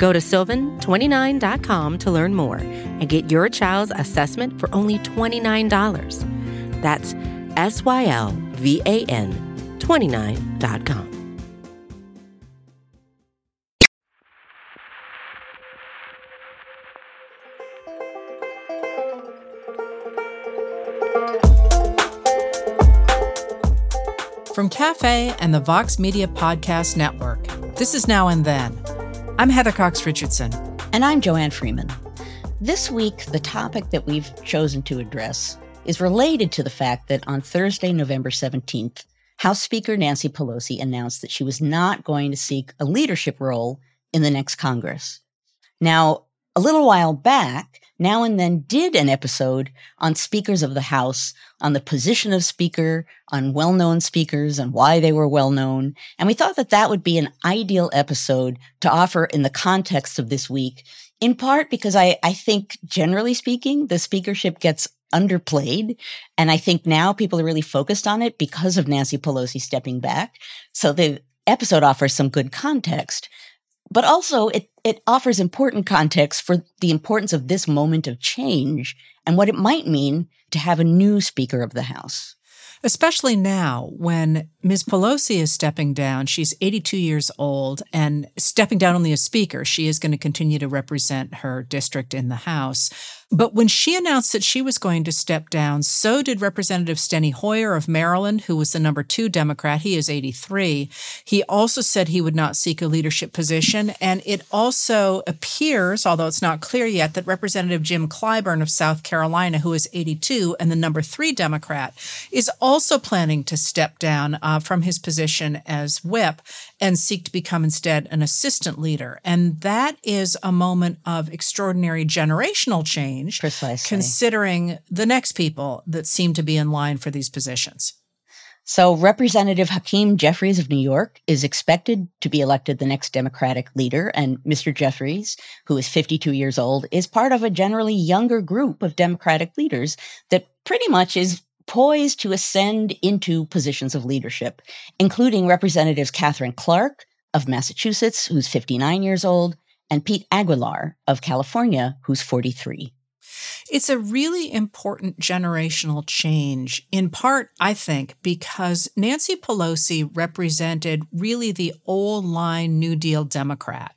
Go to sylvan29.com to learn more and get your child's assessment for only $29. That's S Y L V A N 29.com. From Cafe and the Vox Media Podcast Network, this is Now and Then. I'm Heather Cox Richardson. And I'm Joanne Freeman. This week, the topic that we've chosen to address is related to the fact that on Thursday, November 17th, House Speaker Nancy Pelosi announced that she was not going to seek a leadership role in the next Congress. Now, a little while back, Now and Then did an episode on speakers of the House, on the position of speaker, on well known speakers and why they were well known. And we thought that that would be an ideal episode to offer in the context of this week, in part because I, I think, generally speaking, the speakership gets underplayed. And I think now people are really focused on it because of Nancy Pelosi stepping back. So the episode offers some good context but also it, it offers important context for the importance of this moment of change and what it might mean to have a new Speaker of the House. Especially now when Ms. Pelosi is stepping down. She's 82 years old and stepping down only as Speaker. She is going to continue to represent her district in the House. But when she announced that she was going to step down, so did Representative Steny Hoyer of Maryland, who was the number two Democrat. He is 83. He also said he would not seek a leadership position. And it also appears, although it's not clear yet, that Representative Jim Clyburn of South Carolina, who is 82 and the number three Democrat, is also planning to step down uh, from his position as whip and seek to become instead an assistant leader. And that is a moment of extraordinary generational change. Precisely. Considering the next people that seem to be in line for these positions. So, Representative Hakeem Jeffries of New York is expected to be elected the next Democratic leader. And Mr. Jeffries, who is 52 years old, is part of a generally younger group of Democratic leaders that pretty much is poised to ascend into positions of leadership, including Representatives Katherine Clark of Massachusetts, who's 59 years old, and Pete Aguilar of California, who's 43. It's a really important generational change, in part, I think, because Nancy Pelosi represented really the old line New Deal Democrat.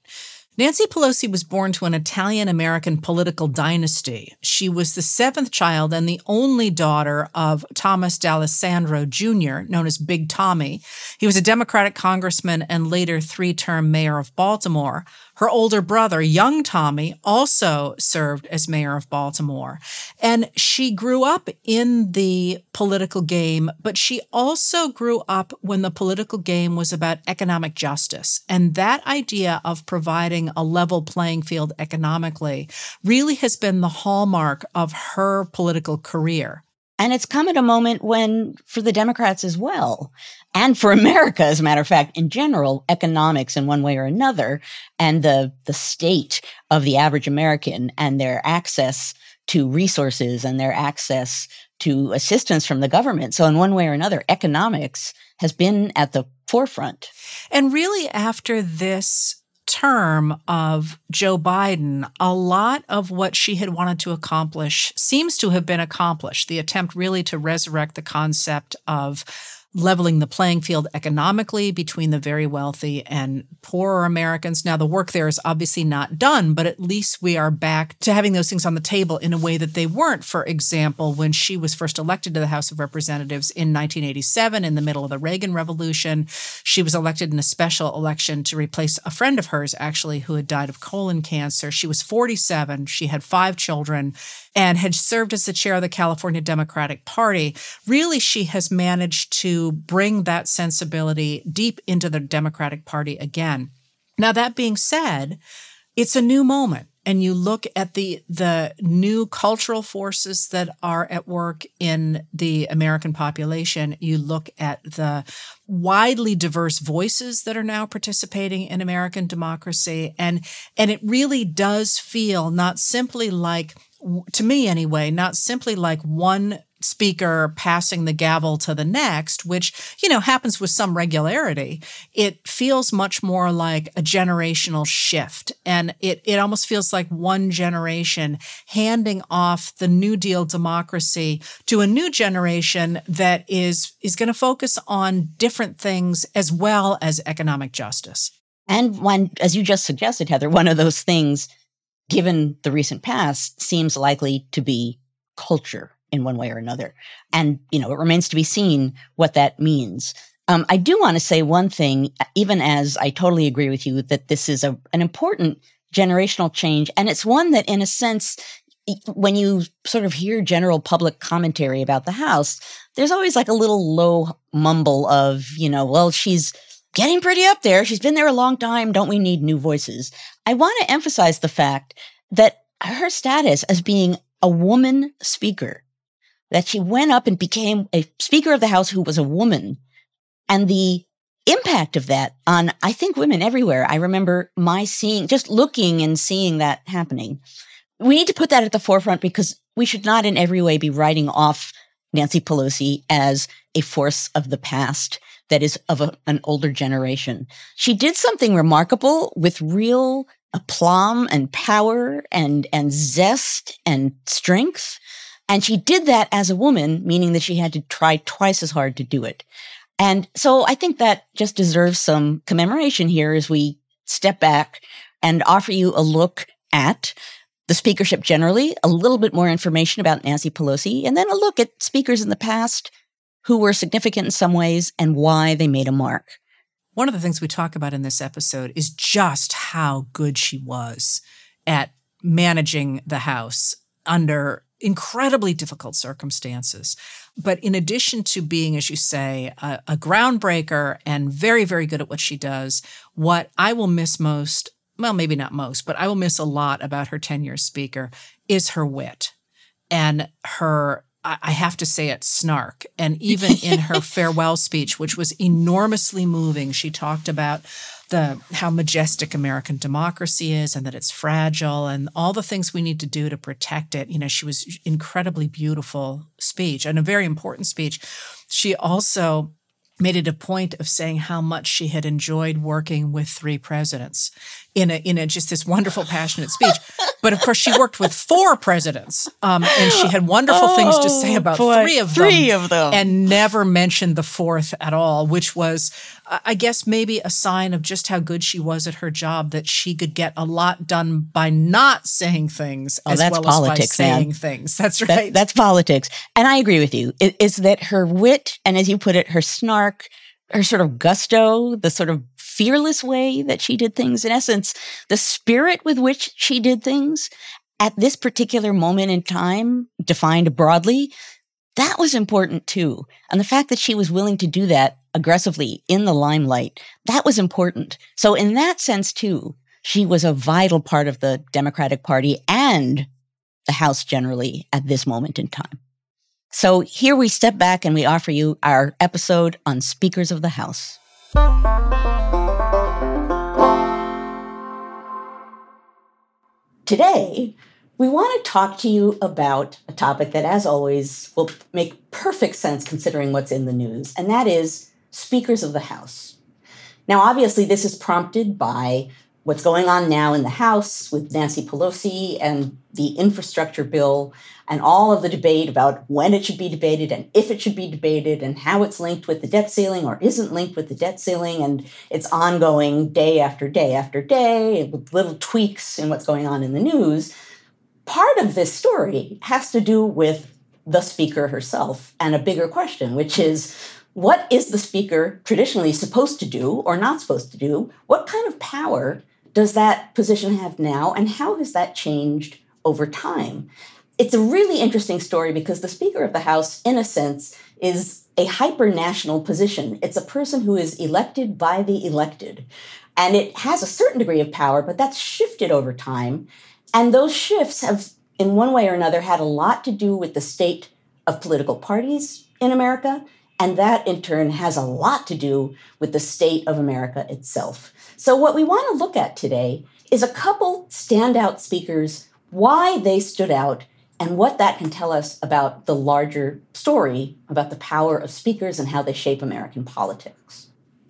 Nancy Pelosi was born to an Italian American political dynasty. She was the seventh child and the only daughter of Thomas D'Alessandro Jr., known as Big Tommy. He was a Democratic congressman and later three term mayor of Baltimore. Her older brother, young Tommy, also served as mayor of Baltimore. And she grew up in the political game, but she also grew up when the political game was about economic justice. And that idea of providing a level playing field economically really has been the hallmark of her political career. And it's come at a moment when, for the Democrats as well, and for America, as a matter of fact, in general, economics in one way or another, and the, the state of the average American and their access to resources and their access to assistance from the government. So, in one way or another, economics has been at the forefront. And really, after this term of Joe Biden, a lot of what she had wanted to accomplish seems to have been accomplished. The attempt really to resurrect the concept of leveling the playing field economically between the very wealthy and poorer Americans. Now, the work there is obviously not done, but at least we are back to having those things on the table in a way that they weren't. For example, when she was first elected to the House of Representatives in 1987, in the middle of the Reagan Revolution, she was elected in a special election to replace a friend of hers, actually, who had died of colon cancer. She was 47, she had five children, and had served as the chair of the California Democratic Party. Really, she has managed to bring that sensibility deep into the Democratic Party again. Now, that being said, it's a new moment and you look at the the new cultural forces that are at work in the American population, you look at the widely diverse voices that are now participating in American democracy and and it really does feel not simply like to me anyway, not simply like one speaker passing the gavel to the next, which, you know, happens with some regularity, it feels much more like a generational shift. And it, it almost feels like one generation handing off the New Deal democracy to a new generation that is, is going to focus on different things as well as economic justice. And when, as you just suggested, Heather, one of those things, given the recent past, seems likely to be culture in one way or another. And, you know, it remains to be seen what that means. Um, I do want to say one thing, even as I totally agree with you that this is a, an important generational change. And it's one that, in a sense, when you sort of hear general public commentary about the House, there's always like a little low mumble of, you know, well, she's getting pretty up there. She's been there a long time. Don't we need new voices? I want to emphasize the fact that her status as being a woman speaker that she went up and became a Speaker of the House who was a woman. And the impact of that on, I think, women everywhere. I remember my seeing, just looking and seeing that happening. We need to put that at the forefront because we should not in every way be writing off Nancy Pelosi as a force of the past that is of a, an older generation. She did something remarkable with real aplomb and power and, and zest and strength and she did that as a woman, meaning that she had to try twice as hard to do it. And so I think that just deserves some commemoration here as we step back and offer you a look at the speakership generally, a little bit more information about Nancy Pelosi, and then a look at speakers in the past who were significant in some ways and why they made a mark. One of the things we talk about in this episode is just how good she was at managing the House under incredibly difficult circumstances. But in addition to being, as you say, a, a, groundbreaker and very, very good at what she does, what I will miss most, well, maybe not most, but I will miss a lot about her tenure as speaker is her wit and her I have to say it snark. And even in her farewell speech, which was enormously moving, she talked about the how majestic American democracy is and that it's fragile and all the things we need to do to protect it. You know, she was incredibly beautiful speech and a very important speech. She also made it a point of saying how much she had enjoyed working with three presidents in a in a just this wonderful passionate speech. But of course she worked with four presidents um, and she had wonderful oh, things to say oh, about boy, three of them three of them. and never mentioned the fourth at all which was i guess maybe a sign of just how good she was at her job that she could get a lot done by not saying things oh, as well politics, as by man. saying things that's right that, that's politics and i agree with you it, it's that her wit and as you put it her snark her sort of gusto, the sort of fearless way that she did things, in essence, the spirit with which she did things at this particular moment in time, defined broadly, that was important too. And the fact that she was willing to do that aggressively in the limelight, that was important. So in that sense too, she was a vital part of the Democratic Party and the House generally at this moment in time. So here we step back and we offer you our episode on Speakers of the House. Today, we want to talk to you about a topic that, as always, will make perfect sense considering what's in the news, and that is Speakers of the House. Now, obviously, this is prompted by what's going on now in the House with Nancy Pelosi and the infrastructure bill and all of the debate about when it should be debated and if it should be debated and how it's linked with the debt ceiling or isn't linked with the debt ceiling. And it's ongoing day after day after day with little tweaks in what's going on in the news. Part of this story has to do with the speaker herself and a bigger question, which is what is the speaker traditionally supposed to do or not supposed to do? What kind of power does that position have now, and how has that changed over time? It's a really interesting story because the Speaker of the House, in a sense, is a hyper national position. It's a person who is elected by the elected. And it has a certain degree of power, but that's shifted over time. And those shifts have, in one way or another, had a lot to do with the state of political parties in America. And that in turn has a lot to do with the state of America itself. So, what we want to look at today is a couple standout speakers, why they stood out, and what that can tell us about the larger story about the power of speakers and how they shape American politics.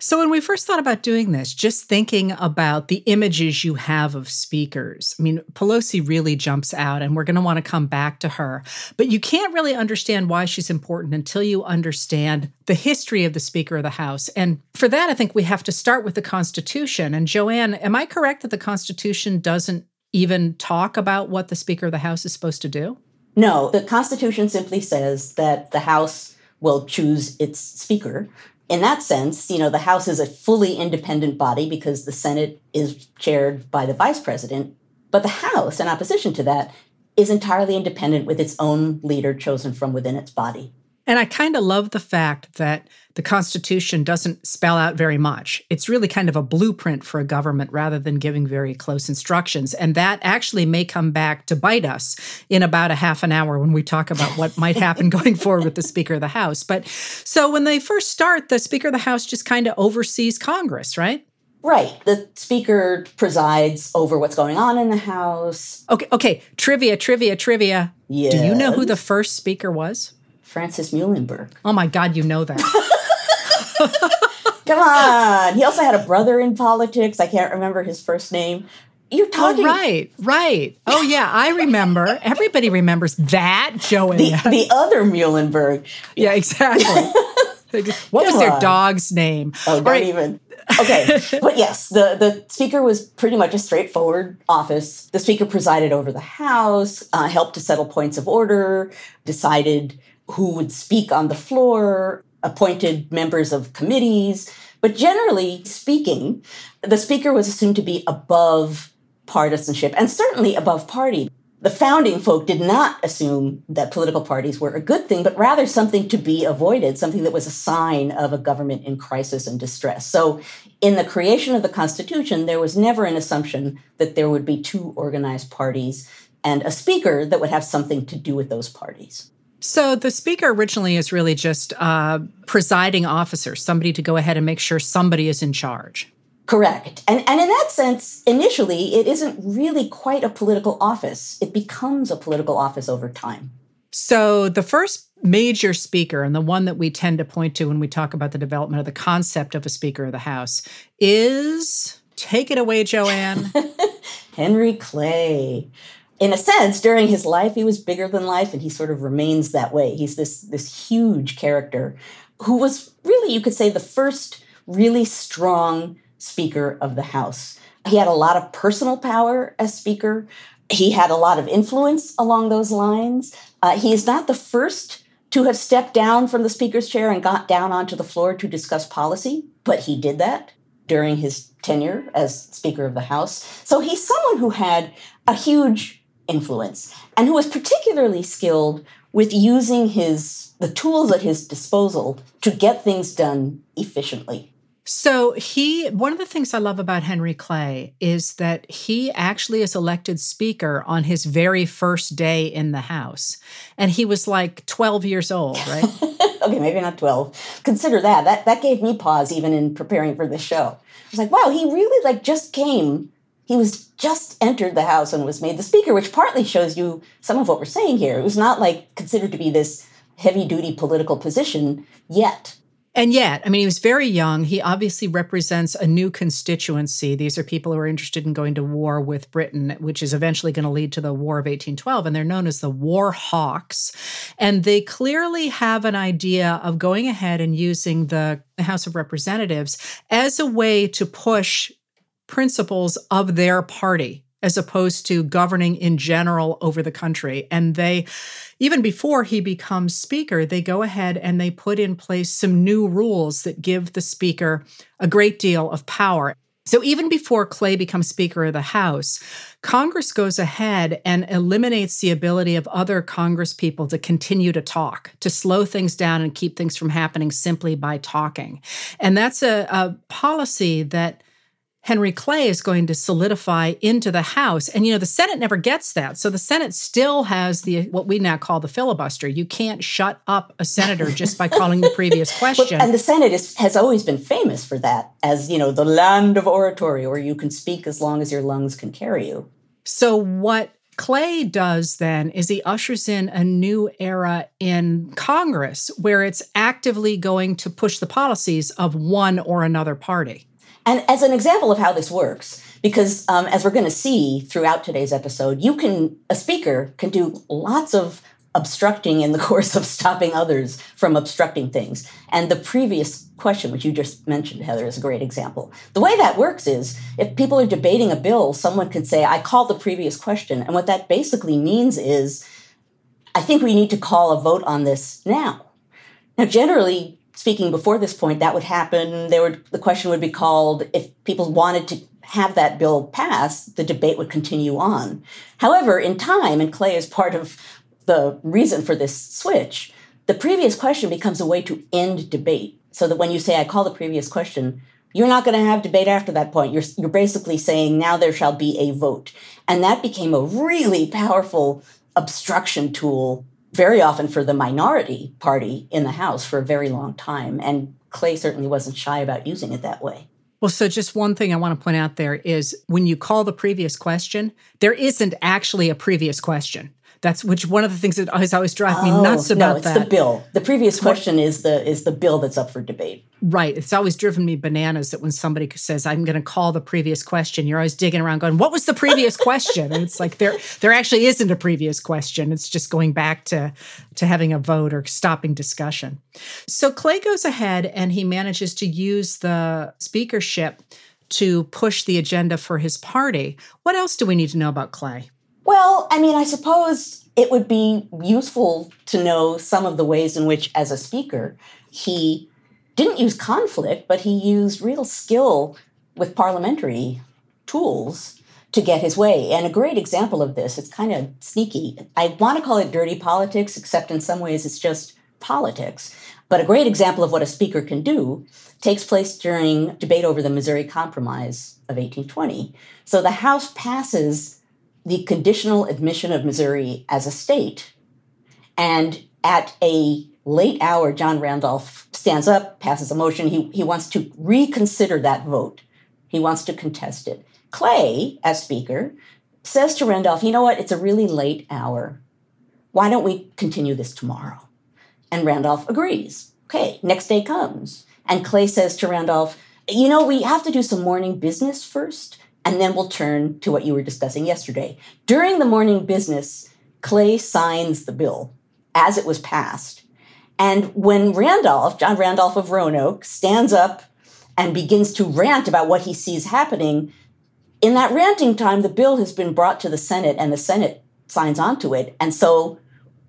So, when we first thought about doing this, just thinking about the images you have of speakers, I mean, Pelosi really jumps out, and we're going to want to come back to her. But you can't really understand why she's important until you understand the history of the Speaker of the House. And for that, I think we have to start with the Constitution. And Joanne, am I correct that the Constitution doesn't even talk about what the Speaker of the House is supposed to do? No, the Constitution simply says that the House will choose its Speaker in that sense, you know, the House is a fully independent body because the Senate is chaired by the vice president. But the House, in opposition to that, is entirely independent with its own leader chosen from within its body. And I kind of love the fact that the Constitution doesn't spell out very much. It's really kind of a blueprint for a government rather than giving very close instructions. And that actually may come back to bite us in about a half an hour when we talk about what might happen going forward with the Speaker of the House. But so when they first start, the Speaker of the House just kind of oversees Congress, right? Right. The speaker presides over what's going on in the House. Okay, okay. Trivia, trivia, trivia. Yes. Do you know who the first speaker was? Francis Muhlenberg. Oh my God, you know that. Come on. He also had a brother in politics. I can't remember his first name. You're talking. Oh, right, right. Oh, yeah, I remember. Everybody remembers that, Joanne. The, the other Muhlenberg. Yeah, exactly. what was their dog's name? Oh, don't right. even. Okay, but yes, the, the speaker was pretty much a straightforward office. The speaker presided over the House, uh, helped to settle points of order, decided who would speak on the floor, appointed members of committees. But generally speaking, the speaker was assumed to be above partisanship and certainly above party. The founding folk did not assume that political parties were a good thing, but rather something to be avoided, something that was a sign of a government in crisis and distress. So, in the creation of the Constitution, there was never an assumption that there would be two organized parties and a speaker that would have something to do with those parties. So the speaker originally is really just a presiding officer, somebody to go ahead and make sure somebody is in charge. Correct. And, and in that sense, initially, it isn't really quite a political office. It becomes a political office over time. So the first major speaker, and the one that we tend to point to when we talk about the development of the concept of a Speaker of the House, is take it away, Joanne. Henry Clay in a sense, during his life, he was bigger than life, and he sort of remains that way. He's this this huge character who was really, you could say, the first really strong Speaker of the House. He had a lot of personal power as Speaker. He had a lot of influence along those lines. Uh, he is not the first to have stepped down from the Speaker's chair and got down onto the floor to discuss policy, but he did that during his tenure as Speaker of the House. So he's someone who had a huge influence and who was particularly skilled with using his the tools at his disposal to get things done efficiently. So he one of the things I love about Henry Clay is that he actually is elected speaker on his very first day in the house. And he was like 12 years old, right? okay, maybe not 12. Consider that. That that gave me pause even in preparing for this show. I was like, wow, he really like just came he was just entered the House and was made the Speaker, which partly shows you some of what we're saying here. It was not like considered to be this heavy duty political position yet. And yet, I mean, he was very young. He obviously represents a new constituency. These are people who are interested in going to war with Britain, which is eventually going to lead to the War of 1812. And they're known as the War Hawks. And they clearly have an idea of going ahead and using the House of Representatives as a way to push principles of their party as opposed to governing in general over the country. And they, even before he becomes speaker, they go ahead and they put in place some new rules that give the speaker a great deal of power. So even before Clay becomes Speaker of the House, Congress goes ahead and eliminates the ability of other Congress people to continue to talk, to slow things down and keep things from happening simply by talking. And that's a, a policy that Henry Clay is going to solidify into the House. And you know, the Senate never gets that. So the Senate still has the what we now call the filibuster. You can't shut up a senator just by calling the previous question. and the Senate is, has always been famous for that as, you know, the land of oratory where you can speak as long as your lungs can carry you. So what Clay does then is he ushers in a new era in Congress where it's actively going to push the policies of one or another party. And as an example of how this works, because um, as we're going to see throughout today's episode, you can, a speaker can do lots of obstructing in the course of stopping others from obstructing things. And the previous question, which you just mentioned, Heather, is a great example. The way that works is if people are debating a bill, someone could say, I called the previous question. And what that basically means is, I think we need to call a vote on this now. Now, generally, speaking before this point, that would happen. There would the question would be called if people wanted to have that bill pass, the debate would continue on. However, in time, and Clay is part of the reason for this switch, the previous question becomes a way to end debate. So that when you say, I call the previous question, you're not going to have debate after that point. You're, you're basically saying, now there shall be a vote. And that became a really powerful obstruction tool very often for the minority party in the House for a very long time. And Clay certainly wasn't shy about using it that way. Well, so just one thing I want to point out there is when you call the previous question, there isn't actually a previous question. That's which one of the things that has always driven me oh, nuts oh, about no, it's that. the bill. The previous question is the is the bill that's up for debate. Right. It's always driven me bananas that when somebody says, "I'm going to call the previous question," you're always digging around, going, "What was the previous question?" And it's like there there actually isn't a previous question. It's just going back to to having a vote or stopping discussion. So Clay goes ahead and he manages to use the speakership to push the agenda for his party. What else do we need to know about Clay? Well, I mean, I suppose it would be useful to know some of the ways in which, as a speaker, he didn't use conflict, but he used real skill with parliamentary tools to get his way. And a great example of this, it's kind of sneaky. I want to call it dirty politics, except in some ways it's just politics. But a great example of what a speaker can do takes place during debate over the Missouri Compromise of 1820. So the House passes the conditional admission of Missouri as a state. And at a late hour, John Randolph stands up, passes a motion. He, he wants to reconsider that vote, he wants to contest it. Clay, as Speaker, says to Randolph, you know what, it's a really late hour. Why don't we continue this tomorrow? And Randolph agrees. Okay, next day comes. And Clay says to Randolph, you know, we have to do some morning business first and then we'll turn to what you were discussing yesterday. During the morning business, Clay signs the bill as it was passed. And when Randolph, John Randolph of Roanoke, stands up and begins to rant about what he sees happening, in that ranting time, the bill has been brought to the Senate and the Senate signs onto it. And so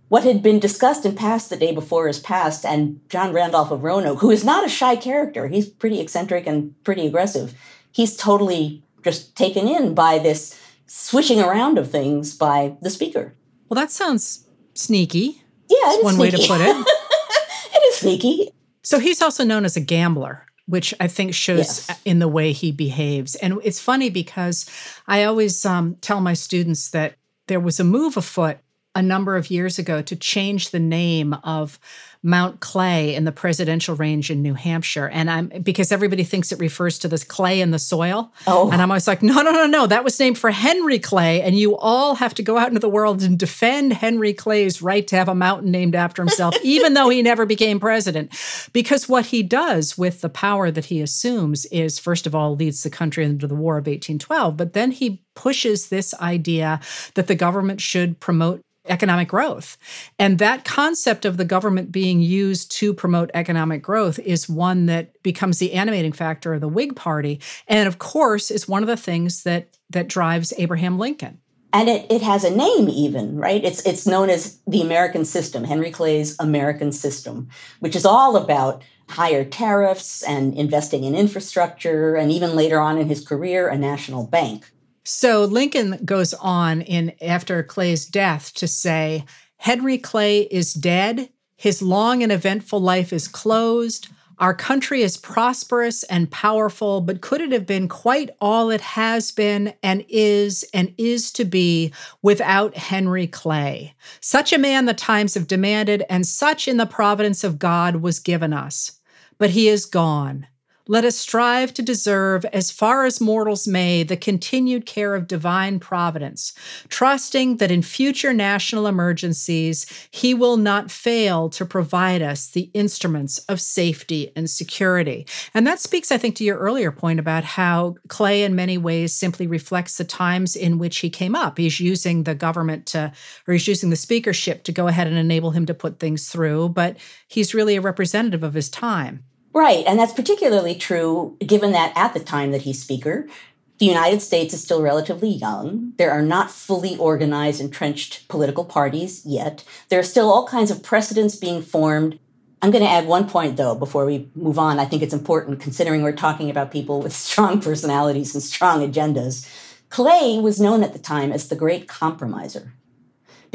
what had been discussed and passed the day before is passed, and John Randolph of Roanoke, who is not a shy character, he's pretty eccentric and pretty aggressive, he's totally just taken in by this switching around of things by the speaker. Well, that sounds sneaky. Yeah, one sneaky. way to put it. it is sneaky. So he's also known as a gambler, which I think shows yes. in the way he behaves. And it's funny because I always um, tell my students that there was a move afoot a number of years ago to change the name of Mount Clay in the presidential range in New Hampshire. And I'm because everybody thinks it refers to this clay in the soil. Oh. And I'm always like, no, no, no, no. That was named for Henry Clay. And you all have to go out into the world and defend Henry Clay's right to have a mountain named after himself, even though he never became president. Because what he does with the power that he assumes is, first of all, leads the country into the War of 1812, but then he pushes this idea that the government should promote economic growth. And that concept of the government being used to promote economic growth is one that becomes the animating factor of the Whig Party. And of course, is one of the things that that drives Abraham Lincoln. And it, it has a name even, right? It's it's known as the American system, Henry Clay's American system, which is all about higher tariffs and investing in infrastructure and even later on in his career, a national bank. So Lincoln goes on in after Clay's death to say, Henry Clay is dead. His long and eventful life is closed. Our country is prosperous and powerful, but could it have been quite all it has been and is and is to be without Henry Clay? Such a man the times have demanded, and such in the providence of God was given us. But he is gone. Let us strive to deserve, as far as mortals may, the continued care of divine providence, trusting that in future national emergencies, he will not fail to provide us the instruments of safety and security. And that speaks, I think, to your earlier point about how Clay, in many ways, simply reflects the times in which he came up. He's using the government to, or he's using the speakership to go ahead and enable him to put things through, but he's really a representative of his time. Right. And that's particularly true given that at the time that he's speaker, the United States is still relatively young. There are not fully organized, entrenched political parties yet. There are still all kinds of precedents being formed. I'm going to add one point, though, before we move on. I think it's important considering we're talking about people with strong personalities and strong agendas. Clay was known at the time as the great compromiser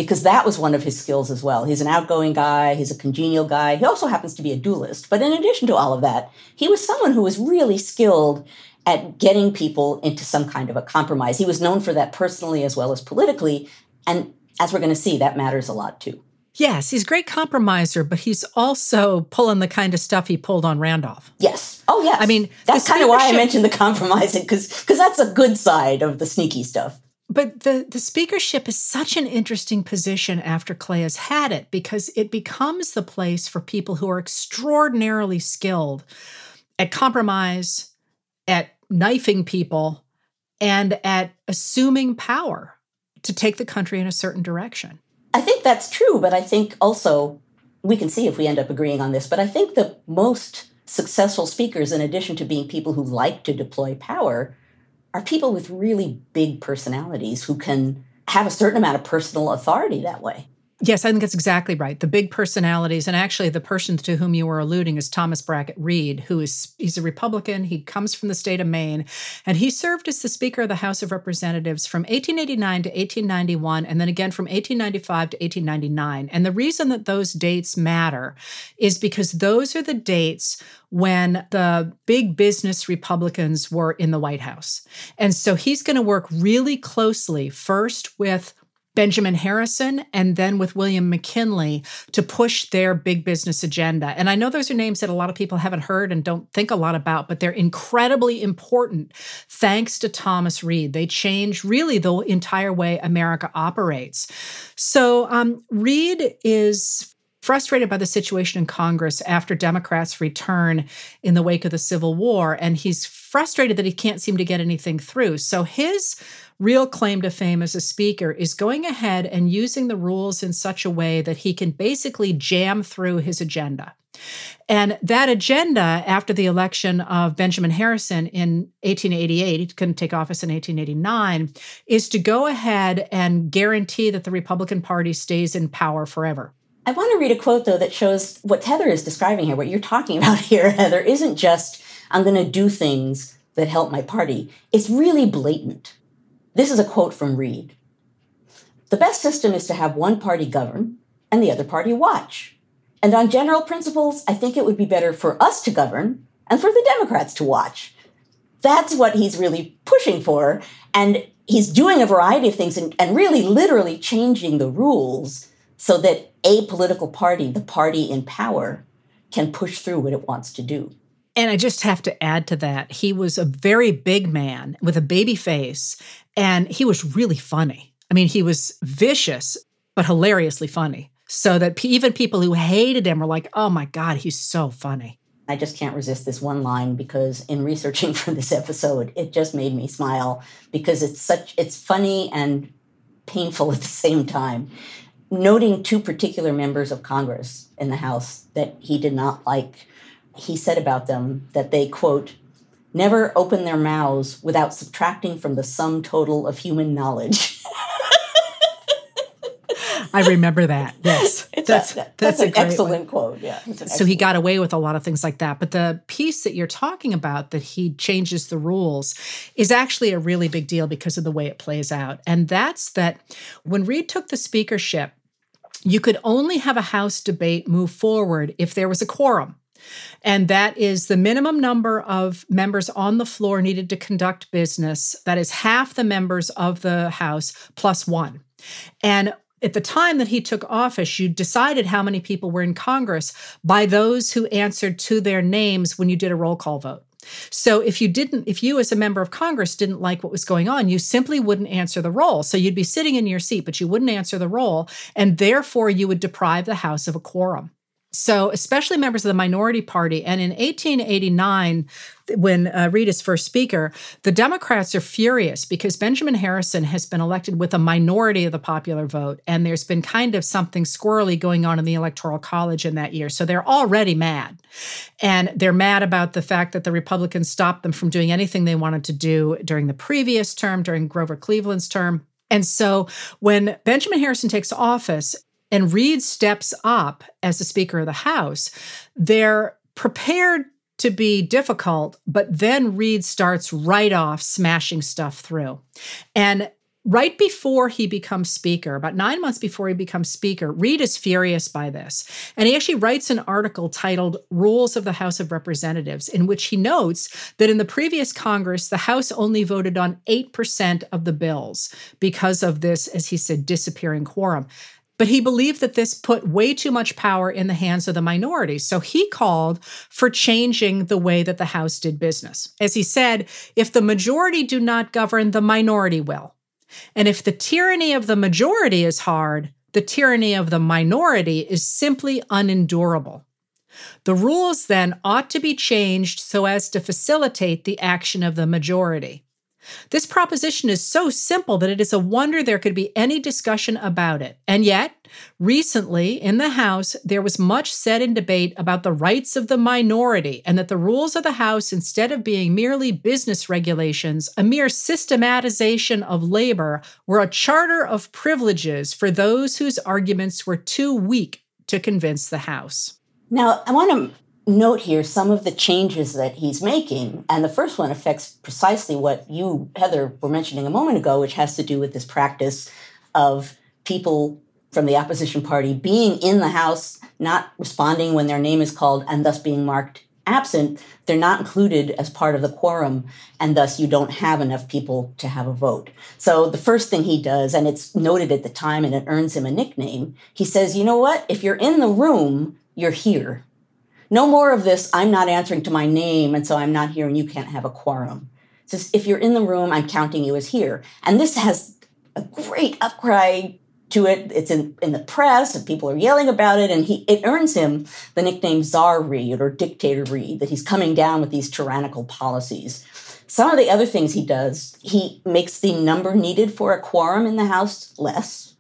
because that was one of his skills as well. He's an outgoing guy, he's a congenial guy. He also happens to be a duelist. But in addition to all of that, he was someone who was really skilled at getting people into some kind of a compromise. He was known for that personally as well as politically. And as we're going to see, that matters a lot too. Yes, he's a great compromiser, but he's also pulling the kind of stuff he pulled on Randolph. Yes. Oh, yes. I mean, that's kind of why I mentioned the compromising because because that's a good side of the sneaky stuff but the, the speakership is such an interesting position after Clay has had it because it becomes the place for people who are extraordinarily skilled at compromise, at knifing people, and at assuming power to take the country in a certain direction. I think that's true, but I think also we can see if we end up agreeing on this, but I think the most successful speakers, in addition to being people who like to deploy power, are people with really big personalities who can have a certain amount of personal authority that way. Yes, I think that's exactly right. The big personalities, and actually, the person to whom you were alluding is Thomas Brackett Reed, who is he's a Republican. He comes from the state of Maine, and he served as the Speaker of the House of Representatives from 1889 to 1891, and then again from 1895 to 1899. And the reason that those dates matter is because those are the dates when the big business Republicans were in the White House, and so he's going to work really closely first with Benjamin Harrison and then with William McKinley to push their big business agenda. And I know those are names that a lot of people haven't heard and don't think a lot about, but they're incredibly important thanks to Thomas Reed. They change really the entire way America operates. So um, Reed is frustrated by the situation in Congress after Democrats return in the wake of the Civil War. And he's frustrated that he can't seem to get anything through. So his real claim to fame as a speaker is going ahead and using the rules in such a way that he can basically jam through his agenda. And that agenda, after the election of Benjamin Harrison in 1888, he couldn't take office in 1889, is to go ahead and guarantee that the Republican Party stays in power forever. I want to read a quote, though, that shows what Heather is describing here, what you're talking about here, Heather, isn't just, I'm going to do things that help my party. It's really blatant. This is a quote from Reed. The best system is to have one party govern and the other party watch. And on general principles, I think it would be better for us to govern and for the Democrats to watch. That's what he's really pushing for. And he's doing a variety of things and, and really literally changing the rules so that a political party, the party in power, can push through what it wants to do. And I just have to add to that, he was a very big man with a baby face, and he was really funny. I mean, he was vicious, but hilariously funny. So that even people who hated him were like, oh my God, he's so funny. I just can't resist this one line because in researching for this episode, it just made me smile because it's such, it's funny and painful at the same time. Noting two particular members of Congress in the House that he did not like he said about them that they, quote, never open their mouths without subtracting from the sum total of human knowledge. I remember that. Yes. That's, a, that's, that's an excellent one. quote. Yeah. So he got away with a lot of things like that. But the piece that you're talking about that he changes the rules is actually a really big deal because of the way it plays out. And that's that when Reed took the speakership, you could only have a House debate move forward if there was a quorum. And that is the minimum number of members on the floor needed to conduct business. That is half the members of the House plus one. And at the time that he took office, you decided how many people were in Congress by those who answered to their names when you did a roll call vote. So if you didn't, if you as a member of Congress didn't like what was going on, you simply wouldn't answer the roll. So you'd be sitting in your seat, but you wouldn't answer the roll. And therefore, you would deprive the House of a quorum. So, especially members of the minority party. And in 1889, when uh, Reed is first speaker, the Democrats are furious because Benjamin Harrison has been elected with a minority of the popular vote. And there's been kind of something squirrely going on in the Electoral College in that year. So they're already mad. And they're mad about the fact that the Republicans stopped them from doing anything they wanted to do during the previous term, during Grover Cleveland's term. And so when Benjamin Harrison takes office, and Reed steps up as the Speaker of the House, they're prepared to be difficult, but then Reed starts right off smashing stuff through. And right before he becomes speaker, about nine months before he becomes speaker, Reed is furious by this. And he actually writes an article titled Rules of the House of Representatives, in which he notes that in the previous Congress, the House only voted on 8% of the bills because of this, as he said, disappearing quorum. But he believed that this put way too much power in the hands of the minority. So he called for changing the way that the House did business. As he said, if the majority do not govern, the minority will. And if the tyranny of the majority is hard, the tyranny of the minority is simply unendurable. The rules then ought to be changed so as to facilitate the action of the majority. This proposition is so simple that it is a wonder there could be any discussion about it. And yet, recently in the House, there was much said in debate about the rights of the minority and that the rules of the House, instead of being merely business regulations, a mere systematization of labor, were a charter of privileges for those whose arguments were too weak to convince the House. Now, I want to note here some of the changes that he's making. And the first one affects precisely what you, Heather, were mentioning a moment ago, which has to do with this practice of people from the opposition party being in the House, not responding when their name is called, and thus being marked absent. They're not included as part of the quorum, and thus you don't have enough people to have a vote. So the first thing he does, and it's noted at the time and it earns him a nickname, he says, you know what? If you're in the room, you're here no more of this, I'm not answering to my name, and so I'm not here and you can't have a quorum. It says, if you're in the room, I'm counting you as here. And this has a great outcry to it. It's in, in the press and people are yelling about it. And he it earns him the nickname Czar Reed or Dictator Reed, that he's coming down with these tyrannical policies. Some of the other things he does, he makes the number needed for a quorum in the House less.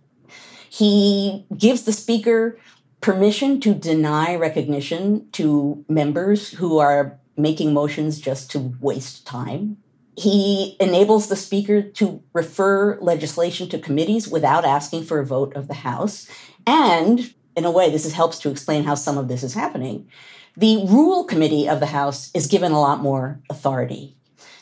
He gives the speaker permission to deny recognition to members who are making motions just to waste time. He enables the speaker to refer legislation to committees without asking for a vote of the House. And in a way, this helps to explain how some of this is happening. The Rule Committee of the House is given a lot more authority.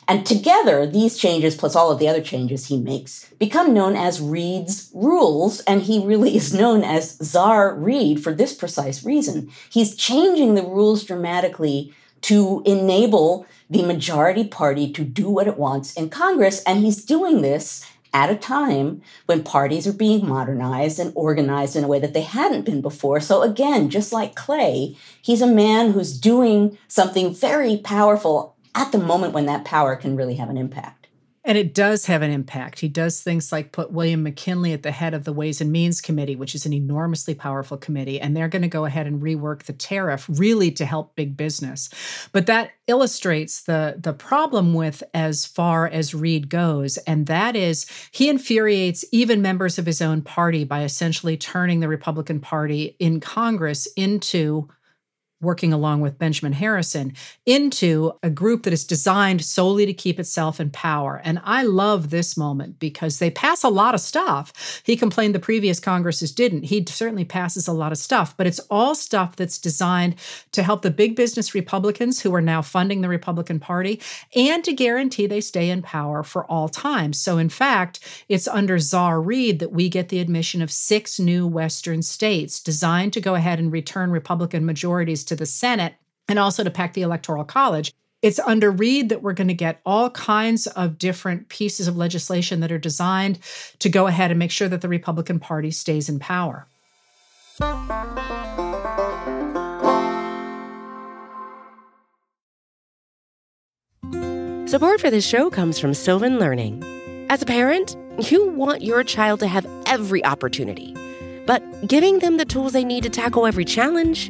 And together, these changes, plus all of the other changes he makes, become known as Reed's rules. And he really is known as Czar Reed for this precise reason. He's changing the rules dramatically to enable the majority party to do what it wants in Congress. And he's doing this at a time when parties are being modernized and organized in a way that they hadn't been before. So, again, just like Clay, he's a man who's doing something very powerful at the moment when that power can really have an impact. And it does have an impact. He does things like put William McKinley at the head of the Ways and Means Committee, which is an enormously powerful committee. And they're going to go ahead and rework the tariff really to help big business. But that illustrates the, the problem with as far as Reed goes. And that is he infuriates even members of his own party by essentially turning the Republican Party in Congress into working along with Benjamin Harrison into a group that is designed solely to keep itself in power. And I love this moment because they pass a lot of stuff. He complained the previous Congresses didn't. He certainly passes a lot of stuff, but it's all stuff that's designed to help the big business Republicans who are now funding the Republican Party and to guarantee they stay in power for all time. So, in fact, it's under Czar Reed that we get the admission of six new Western states designed to go ahead and return Republican majorities to the Senate and also to pack the Electoral College. It's under Reed that we're going to get all kinds of different pieces of legislation that are designed to go ahead and make sure that the Republican Party stays in power. Support for this show comes from Sylvan Learning. As a parent, you want your child to have every opportunity, but giving them the tools they need to tackle every challenge,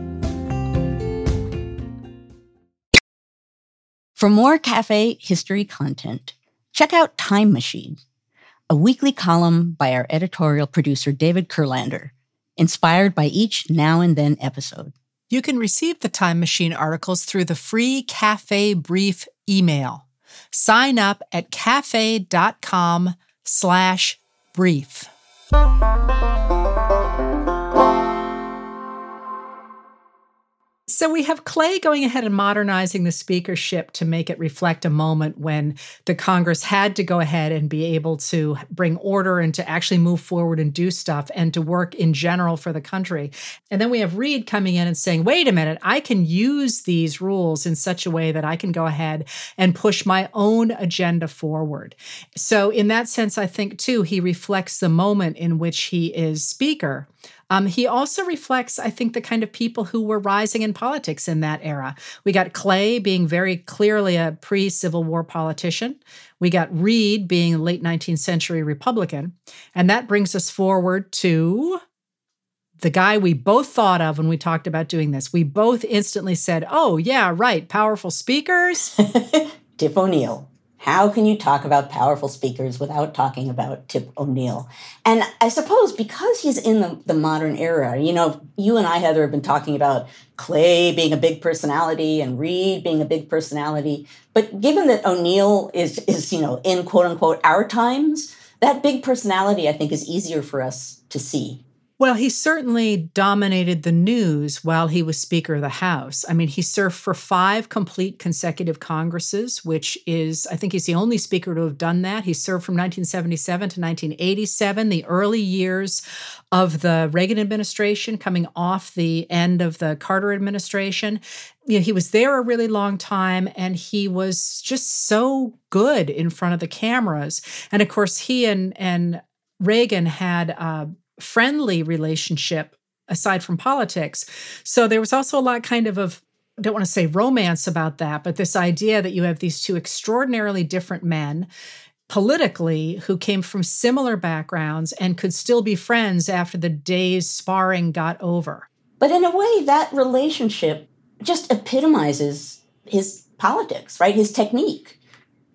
For more cafe history content, check out Time Machine, a weekly column by our editorial producer David Kurlander, inspired by each now and then episode. You can receive the Time Machine articles through the free Cafe Brief email. Sign up at cafe.com slash brief. So we have Clay going ahead and modernizing the speakership to make it reflect a moment when the Congress had to go ahead and be able to bring order and to actually move forward and do stuff and to work in general for the country. And then we have Reed coming in and saying, wait a minute, I can use these rules in such a way that I can go ahead and push my own agenda forward. So, in that sense, I think too, he reflects the moment in which he is speaker um, he also reflects, I think, the kind of people who were rising in politics in that era. We got Clay being very clearly a pre Civil War politician. We got Reed being a late 19th century Republican. And that brings us forward to the guy we both thought of when we talked about doing this. We both instantly said, oh, yeah, right, powerful speakers. Tip O'Neill how can you talk about powerful speakers without talking about Tip O'Neill? And I suppose because he's in the, the modern era, you know, you and I, Heather, have been talking about Clay being a big personality and Reed being a big personality. But given that O'Neill is, is, you know, in quote unquote our times, that big personality, I think, is easier for us to see. Well, he certainly dominated the news while he was Speaker of the House. I mean, he served for five complete consecutive Congresses, which is, I think he's the only Speaker to have done that. He served from 1977 to 1987, the early years of the Reagan administration, coming off the end of the Carter administration. You know, he was there a really long time and he was just so good in front of the cameras. And of course, he and, and Reagan had uh, friendly relationship aside from politics. So there was also a lot kind of of I don't want to say romance about that, but this idea that you have these two extraordinarily different men politically who came from similar backgrounds and could still be friends after the day's sparring got over. But in a way, that relationship just epitomizes his politics, right? His technique.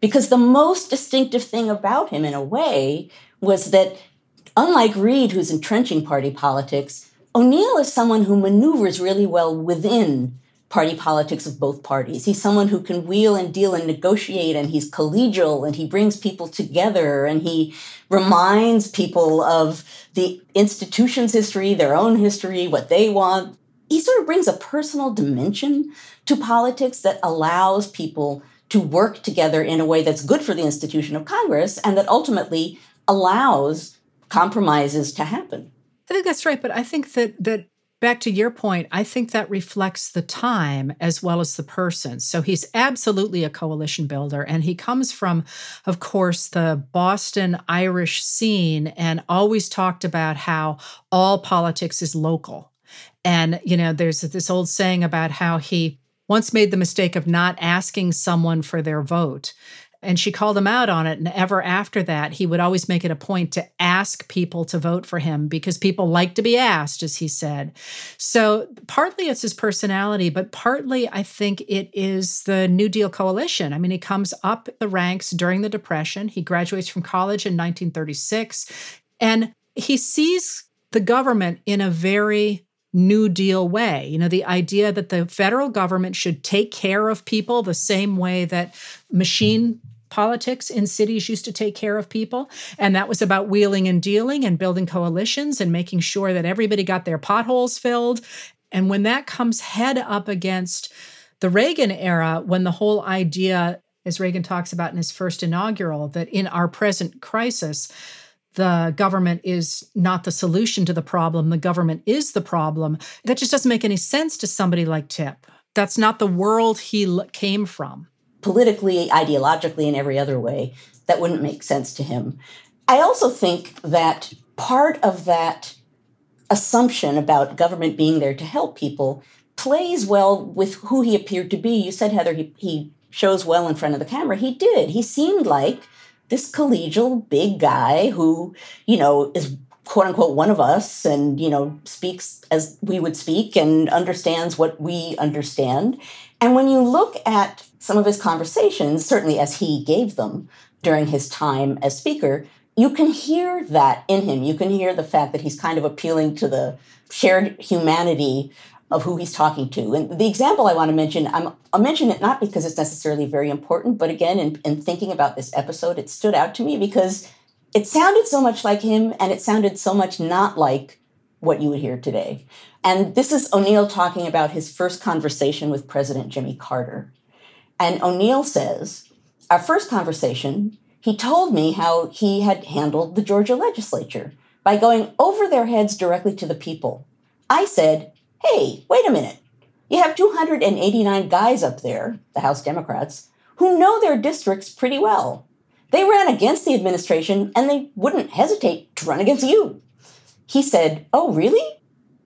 Because the most distinctive thing about him, in a way, was that Unlike Reed, who's entrenching party politics, O'Neill is someone who maneuvers really well within party politics of both parties. He's someone who can wheel and deal and negotiate, and he's collegial, and he brings people together, and he reminds people of the institution's history, their own history, what they want. He sort of brings a personal dimension to politics that allows people to work together in a way that's good for the institution of Congress and that ultimately allows compromises to happen. I think that's right, but I think that that back to your point, I think that reflects the time as well as the person. So he's absolutely a coalition builder. And he comes from, of course, the Boston Irish scene and always talked about how all politics is local. And, you know, there's this old saying about how he once made the mistake of not asking someone for their vote. And she called him out on it. And ever after that, he would always make it a point to ask people to vote for him because people like to be asked, as he said. So partly it's his personality, but partly I think it is the New Deal coalition. I mean, he comes up the ranks during the Depression. He graduates from college in 1936, and he sees the government in a very New Deal way. You know, the idea that the federal government should take care of people the same way that machine politics in cities used to take care of people. And that was about wheeling and dealing and building coalitions and making sure that everybody got their potholes filled. And when that comes head up against the Reagan era, when the whole idea, as Reagan talks about in his first inaugural, that in our present crisis, the government is not the solution to the problem, the government is the problem. That just doesn't make any sense to somebody like Tip. That's not the world he came from politically, ideologically, in every other way, that wouldn't make sense to him. I also think that part of that assumption about government being there to help people plays well with who he appeared to be. You said, Heather, he, he shows well in front of the camera. He did. He seemed like this collegial big guy who, you know, is quote unquote one of us and, you know, speaks as we would speak and understands what we understand. And when you look at some of his conversations, certainly as he gave them during his time as speaker, you can hear that in him. You can hear the fact that he's kind of appealing to the shared humanity of who he's talking to. And the example I want to mention, I'm, I'll mention it not because it's necessarily very important, but again, in, in thinking about this episode, it stood out to me because it sounded so much like him and it sounded so much not like what you would hear today. And this is O'Neill talking about his first conversation with President Jimmy Carter. And O'Neill says, Our first conversation, he told me how he had handled the Georgia legislature by going over their heads directly to the people. I said, Hey, wait a minute. You have 289 guys up there, the House Democrats, who know their districts pretty well. They ran against the administration and they wouldn't hesitate to run against you. He said, Oh, really?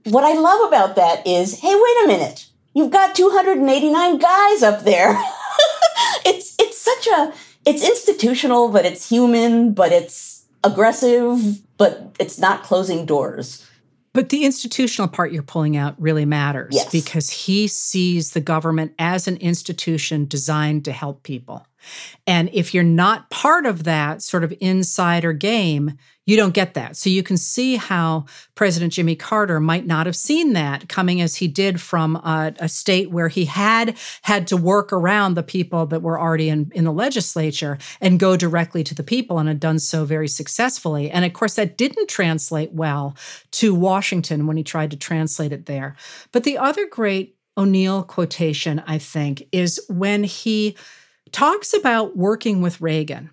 What I love about that is, hey, wait a minute. You've got 289 guys up there. it's it's such a it's institutional, but it's human, but it's aggressive, but it's not closing doors. But the institutional part you're pulling out really matters yes. because he sees the government as an institution designed to help people. And if you're not part of that sort of insider game, you don't get that. So you can see how President Jimmy Carter might not have seen that coming as he did from a, a, state where he had had to work around the people that were already in, in the legislature and go directly to the people and had done so very successfully. And of course, that didn't translate well to Washington when he tried to translate it there. But the other great O'Neill quotation, I think, is when he talks about working with Reagan.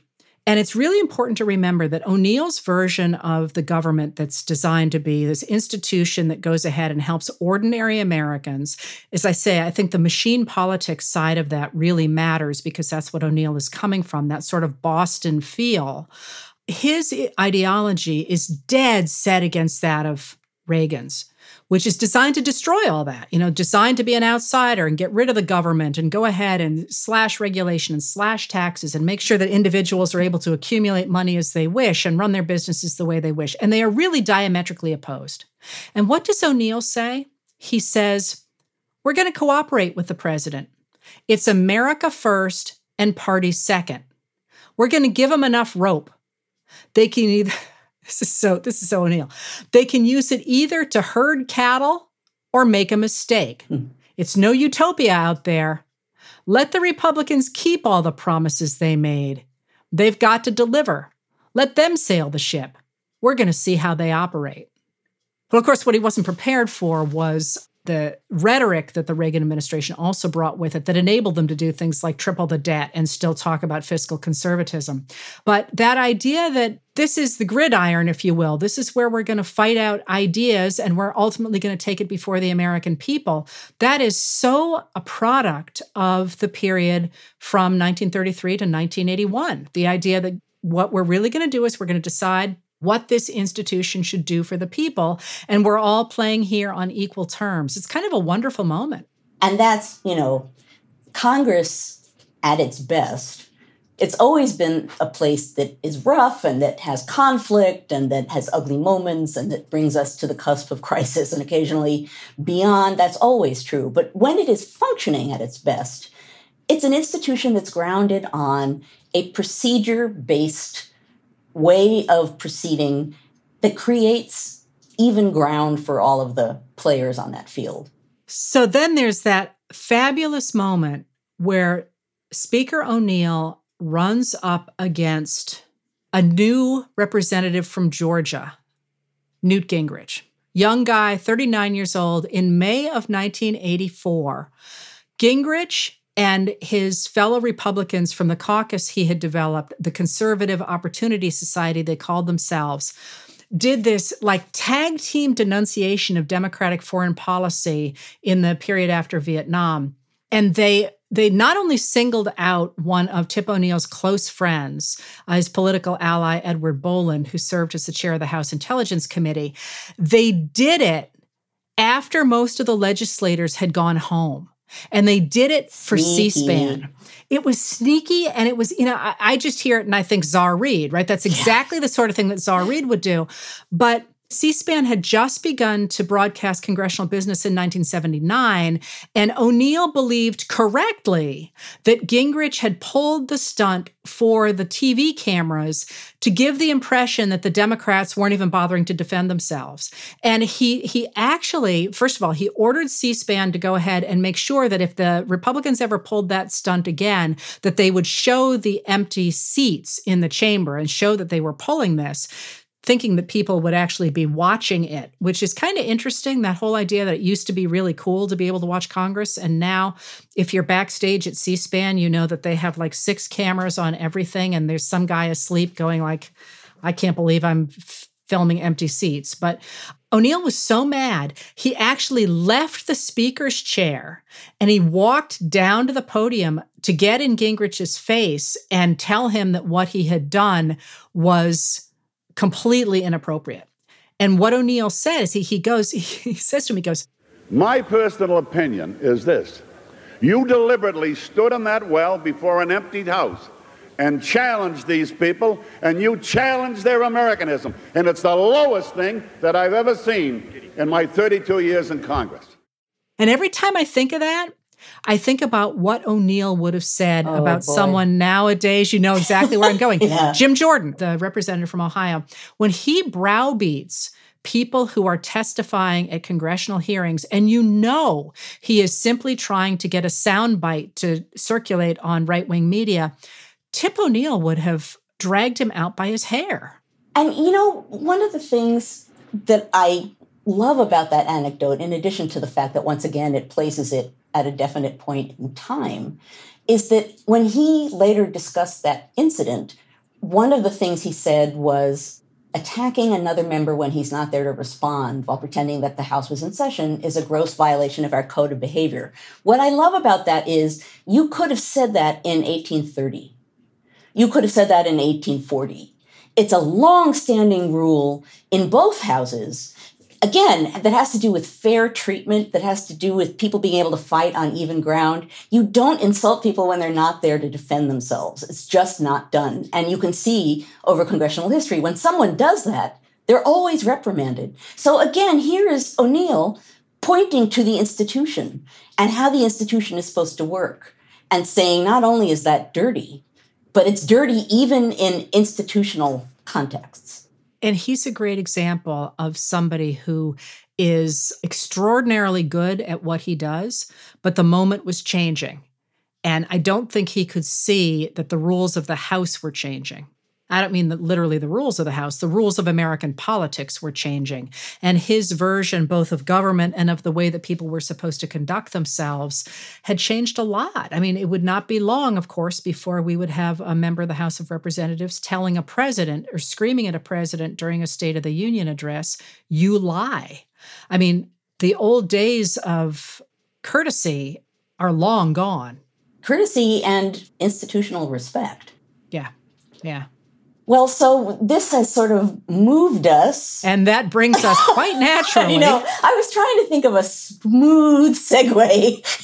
And it's really important to remember that O'Neill's version of the government that's designed to be this institution that goes ahead and helps ordinary Americans, as I say, I think the machine politics side of that really matters because that's what O'Neill is coming from, that sort of Boston feel. His ideology is dead set against that of Reagan's which is designed to destroy all that, you know, designed to be an outsider and get rid of the government and go ahead and slash regulation and slash taxes and make sure that individuals are able to accumulate money as they wish and run their businesses the way they wish. And they are really diametrically opposed. And what does O'Neill say? He says, We're going to cooperate with the president. It's America first and party second. We're going to give them enough rope. They can either this is so this is so O'Neill. They can use it either to herd cattle or make a mistake. Hmm. It's no utopia out there. Let the Republicans keep all the promises they made. They've got to deliver. Let them sail the ship. We're going to see how they operate. But of course, what he wasn't prepared for was the rhetoric that the Reagan administration also brought with it that enabled them to do things like triple the debt and still talk about fiscal conservatism. But that idea that this is the gridiron, if you will, this is where we're going to fight out ideas and we're ultimately going to take it before the American people, that is so a product of the period from 1933 to 1981. The idea that what we're really going to do is we're going to decide what this institution should do for the people. And we're all playing here on equal terms. It's kind of a wonderful moment. And that's, you know, Congress at its best it's always been a place that is rough and that has conflict and that has ugly moments and that brings us to the cusp of crisis and occasionally beyond. That's always true. But when it is functioning at its best, it's an institution that's grounded on a procedure based way of proceeding that creates even ground for all of the players on that field. So then there's that fabulous moment where Speaker O'Neill runs up against a new representative from Georgia, Newt Gingrich. Young guy, 39 years old, in May of 1984. Gingrich and his fellow Republicans from the caucus he had developed, the Conservative Opportunity Society, they called themselves, did this like tag team denunciation of Democratic foreign policy in the period after Vietnam. And they they not only singled out one of Tip O'Neill's close friends, uh, his political ally, Edward Boland, who served as the chair of the House Intelligence Committee, they did it after most of the legislators had gone home. And they did it for C SPAN. It was sneaky and it was, you know, I, I, just hear it and I think Czar Reed, right? That's exactly yeah. the sort of thing that Czar Reed would do. But C SPAN had just begun to broadcast congressional business in 1979, and O'Neill believed correctly that Gingrich had pulled the stunt for the TV cameras to give the impression that the Democrats weren't even bothering to defend themselves. And he he actually, first of all, he ordered C-SPAN to go ahead and make sure that if the Republicans ever pulled that stunt again, that they would show the empty seats in the chamber and show that they were pulling this thinking that people would actually be watching it, which is kind of interesting. That whole idea that it used to be really cool to be able to watch Congress. And now, if you're backstage at C SPAN, you know that they have like six cameras on everything, and there's some guy asleep going, like, I can't believe I'm f- filming empty seats. But O'Neill was so mad, he actually left the speaker's chair and he walked down to the podium to get in Gingrich's face and tell him that what he had done was completely inappropriate. And what O'Neill says, he, he goes, he says to me, he goes, My personal opinion is this. You deliberately stood in that well before an emptied house and challenged these people, and you challenged their Americanism. And it's the lowest thing that I've ever seen in my 32 years in Congress. And every time I think of that, I think about what O'Neill would have said oh, about boy. someone nowadays. You know exactly where I'm going. yeah. Jim Jordan, the representative from Ohio, when he browbeats people who are testifying at congressional hearings, and you know he is simply trying to get a soundbite to circulate on right wing media, Tip O'Neill would have dragged him out by his hair. And you know, one of the things that I love about that anecdote, in addition to the fact that once again it places it at a definite point in time, is that when he later discussed that incident, one of the things he said was attacking another member when he's not there to respond while pretending that the House was in session is a gross violation of our code of behavior. What I love about that is you could have said that in 1830. You could have said that in 1840. It's a long standing rule in both houses again, that has to do with fair treatment, that has to do with people being able to fight on even ground. You don't insult people when they're not there to defend themselves. It's just not done. And you can see over congressional history, when someone does that, they're always reprimanded. So again, here is O'Neill pointing to the institution and how the institution is supposed to work and saying not only is that dirty, but it's dirty even in institutional contexts. And he's a great example of somebody who is extraordinarily good at what he does, but the moment was changing. And I don't think he could see that the rules of the house were changing. I don't mean that literally the rules of the House, the rules of American politics were changing. And his version, both of government and of the way that people were supposed to conduct themselves, had changed a lot. I mean, it would not be long, of course, before we would have a member of the House of Representatives telling a president or screaming at a president during a State of the Union address, you lie. I mean, the old days of courtesy are long gone. Courtesy and institutional respect. Yeah. Yeah. Well, so this has sort of moved us. And that brings us quite naturally. you know, I was trying to think of a smooth segue.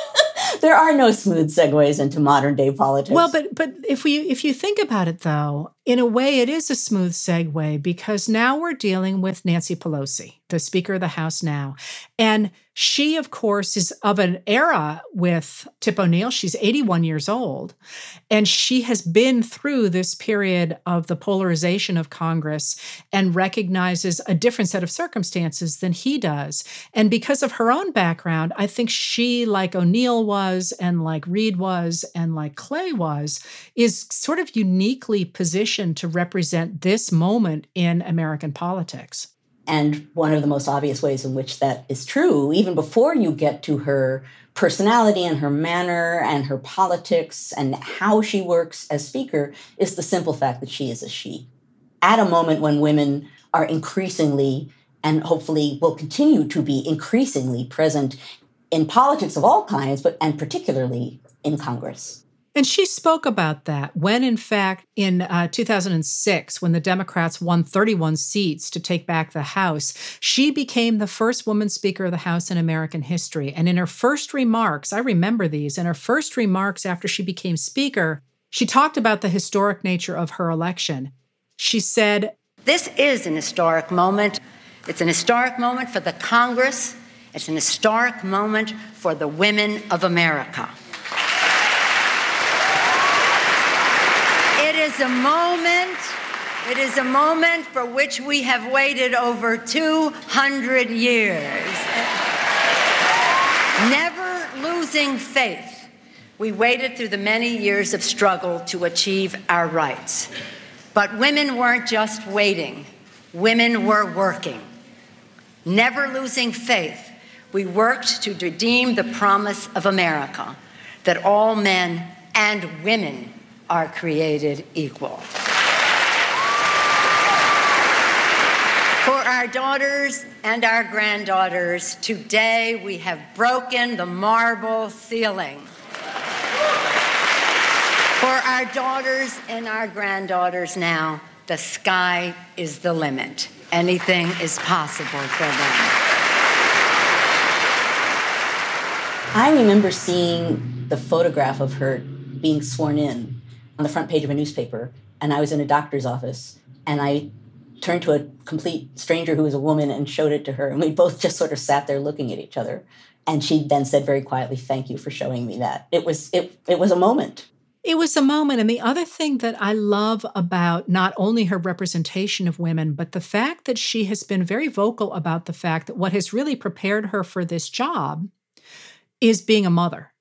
there are no smooth segues into modern day politics. Well, but but if we if you think about it though, in a way it is a smooth segue because now we're dealing with Nancy Pelosi, the Speaker of the House now. And she, of course, is of an era with Tip O'Neill. She's 81 years old. And she has been through this period of the polarization of Congress and recognizes a different set of circumstances than he does. And because of her own background, I think she, like O'Neill was, and like Reed was, and like Clay was, is sort of uniquely positioned to represent this moment in American politics. And one of the most obvious ways in which that is true, even before you get to her personality and her manner and her politics and how she works as speaker, is the simple fact that she is a she. At a moment when women are increasingly and hopefully will continue to be increasingly present in politics of all kinds, but and particularly in Congress. And she spoke about that when, in fact, in uh, 2006, when the Democrats won 31 seats to take back the House, she became the first woman Speaker of the House in American history. And in her first remarks, I remember these, in her first remarks after she became Speaker, she talked about the historic nature of her election. She said, This is an historic moment. It's an historic moment for the Congress, it's an historic moment for the women of America. Is a moment, it is a moment for which we have waited over 200 years. Never losing faith, we waited through the many years of struggle to achieve our rights. But women weren't just waiting, women were working. Never losing faith, we worked to redeem the promise of America that all men and women are created equal. For our daughters and our granddaughters, today we have broken the marble ceiling. For our daughters and our granddaughters now, the sky is the limit. Anything is possible for them. I remember seeing the photograph of her being sworn in on the front page of a newspaper, and I was in a doctor's office, and I turned to a complete stranger who was a woman and showed it to her, and we both just sort of sat there looking at each other. And she then said very quietly, "Thank you for showing me that." It was it it was a moment. It was a moment. And the other thing that I love about not only her representation of women, but the fact that she has been very vocal about the fact that what has really prepared her for this job is being a mother.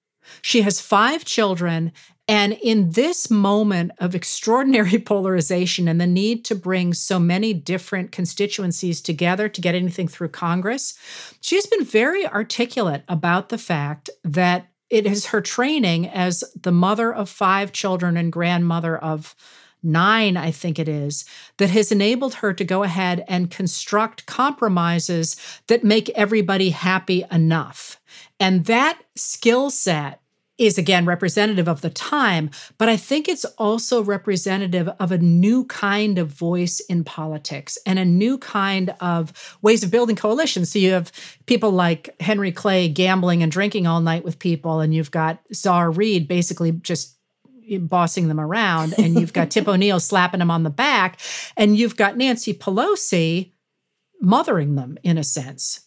She has five children and in this moment of extraordinary polarization and the need to bring so many different constituencies together to get anything through Congress, she has been very articulate about the fact that it is her training as the mother of five children and grandmother of nine, I think it is, that has enabled her to go ahead and construct compromises that make everybody happy enough. And that skill set is again representative of the time, but I think it's also representative of a new kind of voice in politics and a new kind of ways of building coalitions. So you have people like Henry Clay gambling and drinking all night with people, and you've got Czar Reed basically just bossing them around, and you've got Tip O'Neill slapping them on the back, and you've got Nancy Pelosi mothering them in a sense.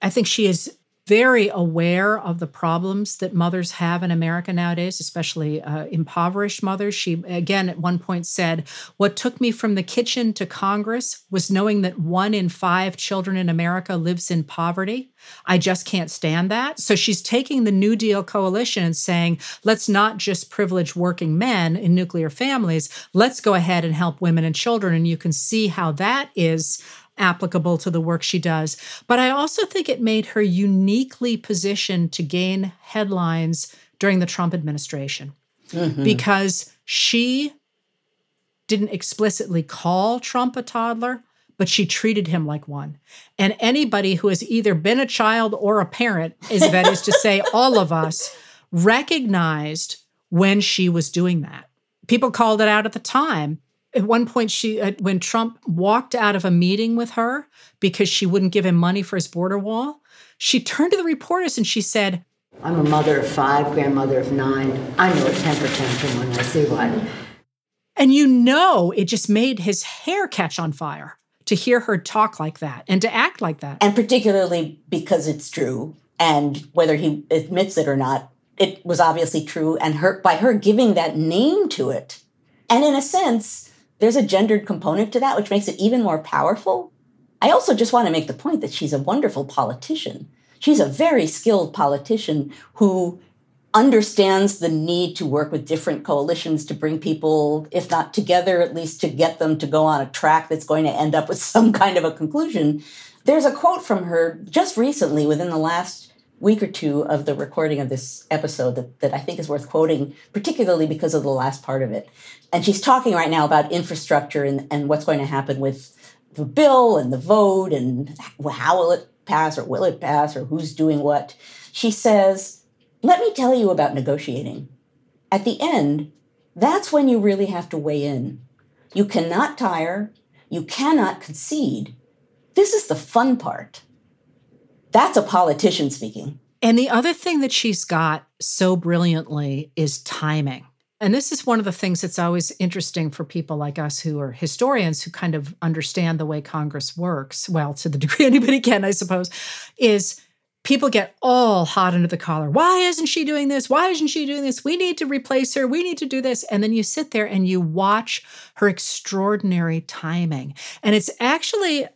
I think she is very aware of the problems that mothers have in America nowadays, especially uh, impoverished mothers. She, again, at one point said, What took me from the kitchen to Congress was knowing that one in five children in America lives in poverty. I just can't stand that. So she's taking the New Deal coalition and saying, let's not just privilege working men in nuclear families, let's go ahead and help women and children. And you can see how that is applicable to the work she does. But I also think it made her uniquely positioned to gain headlines during the Trump administration mm-hmm. because she didn't explicitly call Trump a toddler, but she treated him like one. And anybody who has either been a child or a parent, is that is to say, all of us recognized when she was doing that. People called it out at the time At one point, she uh, when Trump walked out of a meeting with her because she wouldn't give him money for his border wall, she turned to the reporters and she said, "I'm a mother of five, grandmother of nine. I know a temper tantrum when I see one." And you know, it just made his hair catch on fire to hear her talk like that and to act like that. And particularly because it's true. And whether he admits it or not, it was obviously true. And her by her giving that name to it. And in a sense, there's a gendered component to that, which makes it even more powerful. I also just want to make the point that she's a wonderful politician. She's a very skilled politician who understands the need to work with different coalitions to bring people, if not together, at least to get them to go on a track that's going to end up with some kind of a conclusion. There's a quote from her just recently, within the last week or two of the recording of this episode, that, that I think is worth quoting, particularly because of the last part of it. And she's talking right now about infrastructure and, and what's going to happen with the bill and the vote and how will it pass or will it pass or who's doing what. She says, let me tell you about negotiating. At the end, that's when you really have to weigh in. You cannot tire, you cannot concede. This is the fun part. That's a politician speaking. And the other thing that she's got so brilliantly is timing. And this is one of the things that's always interesting for people like us who are historians who kind of understand the way Congress works, well, to the degree anybody can, I suppose, is people get all hot under the collar. Why isn't she doing this? Why isn't she doing this? We need to replace her. We need to do this. And then you sit there and you watch her extraordinary timing. And it's actually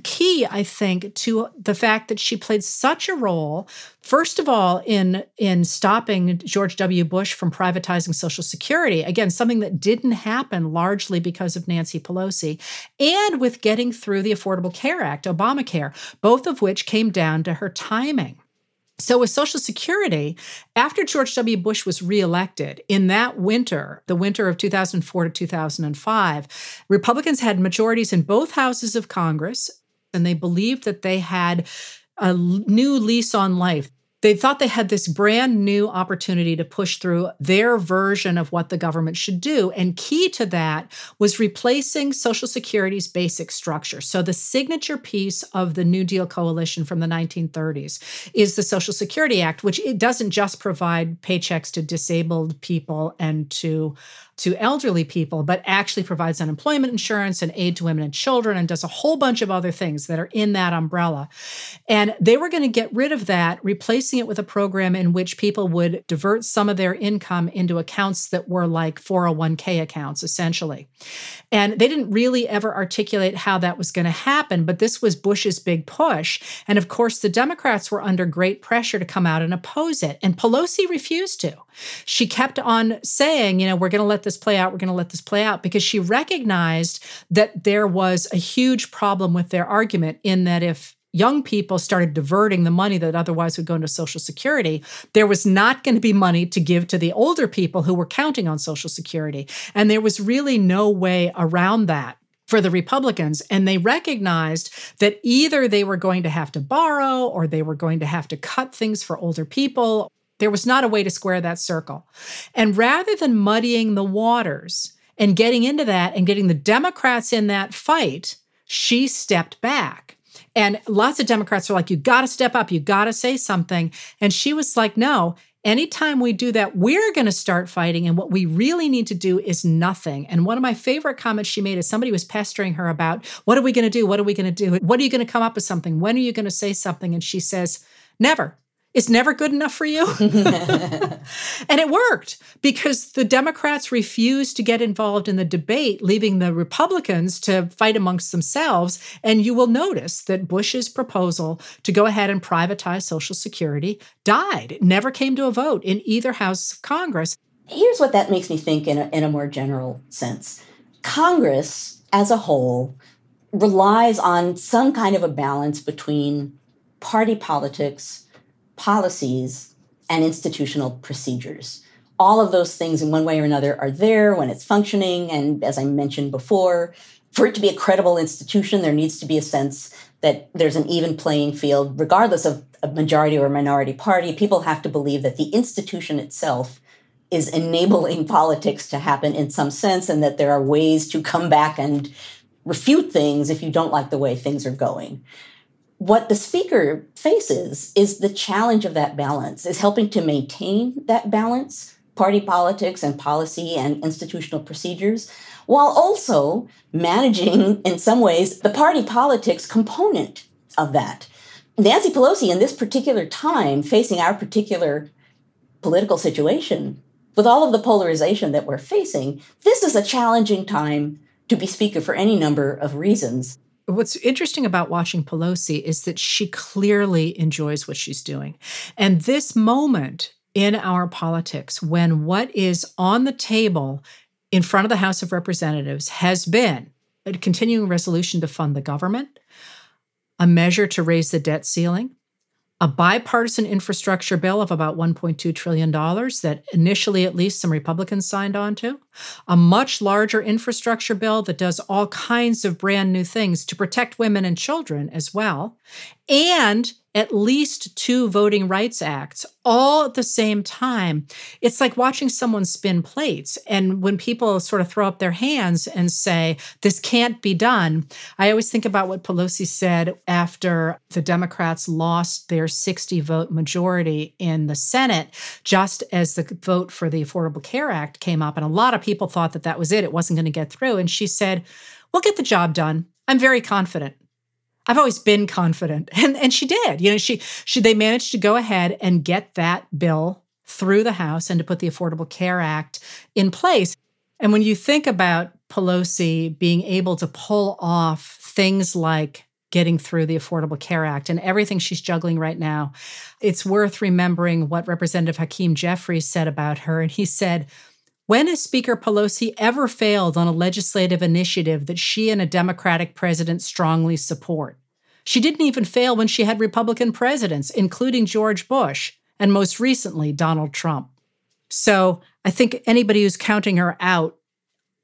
key i think to the fact that she played such a role first of all in in stopping george w. Bush from privatizing social security. Again something that didn't happen largely because of nancy pelosi and with getting through the affordable care act obamacare both of which came down to her timing. So, with Social Security, after George W. Bush was reelected in that winter, the winter of 2004 to 2005, Republicans had majorities in both houses of Congress and they believed that they had a new lease on life. They thought they had this brand new opportunity to push through their version of what the government should do. And key to that was replacing Social Security's basic structure. So, the signature piece of the New Deal coalition from the 1930s is the Social Security Act, which it doesn't just provide paychecks to disabled people and to to elderly people, but actually provides unemployment insurance and aid to women and children and does a whole bunch of other things that are in that umbrella. And they were going to get rid of that, replacing it with a program in which people would divert some of their income into accounts that were like 401k accounts, essentially. And they didn't really ever articulate how that was going to happen, but this was Bush's big push. And of course, the Democrats were under great pressure to come out and oppose it. And Pelosi refused to. She kept on saying, you know, we're going to let let this play out. We're going to let this play out because she recognized that there was a huge problem with their argument in that if young people started diverting the money that otherwise would go into Social Security, there was not going to be money to give to the older people who were counting on Social Security. And there was really no way around that for the Republicans. And they recognized that either they were going to have to borrow or they were going to have to cut things for older people there was not a way to square that circle. And rather than muddying the waters and getting into that and getting the Democrats in that fight, she stepped back. And lots of Democrats are like, you got to step up, you got to say something. And she was like, no, anytime we do that, we're going to start fighting. And what we really need to do is nothing. And one of my favorite comments she made is somebody was pestering her about, what are we going to do? What are we going to do? What are you going to come up with something? When are you going to say something? And she says, never is never good enough for you. and it worked because the Democrats refused to get involved in the debate, leaving the Republicans to fight amongst themselves. And you will notice that Bush's proposal to go ahead and privatize Social Security died. It never came to a vote in either House of Congress. Here's what that makes me think in a, in a more general sense Congress as a whole relies on some kind of a balance between party politics policies, and institutional procedures. All of those things, in one way or another, are there when it's functioning. And as I mentioned before, for it to be a credible institution, there needs to be a sense that there's an even playing field, regardless of a majority or a minority party. People have to believe that the institution itself is enabling politics to happen in some sense, and that there are ways to come back and refute things if you don't like the way things are going. What the speaker faces is the challenge of that balance, is helping to maintain that balance, party politics and policy and institutional procedures, while also managing, in some ways, the party politics component of that. Nancy Pelosi, in this particular time, facing our particular political situation, with all of the polarization that we're facing, this is a challenging time to be Speaker for any number of reasons. What's interesting about watching Pelosi is that she clearly enjoys what she's doing. And this moment in our politics, when what is on the table in front of the House of Representatives has been a continuing resolution to fund the government, a measure to raise the debt ceiling, a bipartisan infrastructure bill of about $1.2 trillion that initially, at least, some Republicans signed on to, a much larger infrastructure bill that does all kinds of brand new things to protect women and children as well, and at least two voting rights acts all at the same time. It's like watching someone spin plates. And when people sort of throw up their hands and say, this can't be done, I always think about what Pelosi said after the Democrats lost their 60 vote majority in the Senate, just as the vote for the Affordable Care Act came up. And a lot of people thought that that was it, it wasn't going to get through. And she said, We'll get the job done. I'm very confident. I've always been confident. And and she did. You know, she she they managed to go ahead and get that bill through the House and to put the Affordable Care Act in place. And when you think about Pelosi being able to pull off things like getting through the Affordable Care Act and everything she's juggling right now, it's worth remembering what Representative Hakeem Jeffries said about her. And he said, when has Speaker Pelosi ever failed on a legislative initiative that she and a Democratic president strongly support? She didn't even fail when she had Republican presidents, including George Bush and most recently Donald Trump. So I think anybody who's counting her out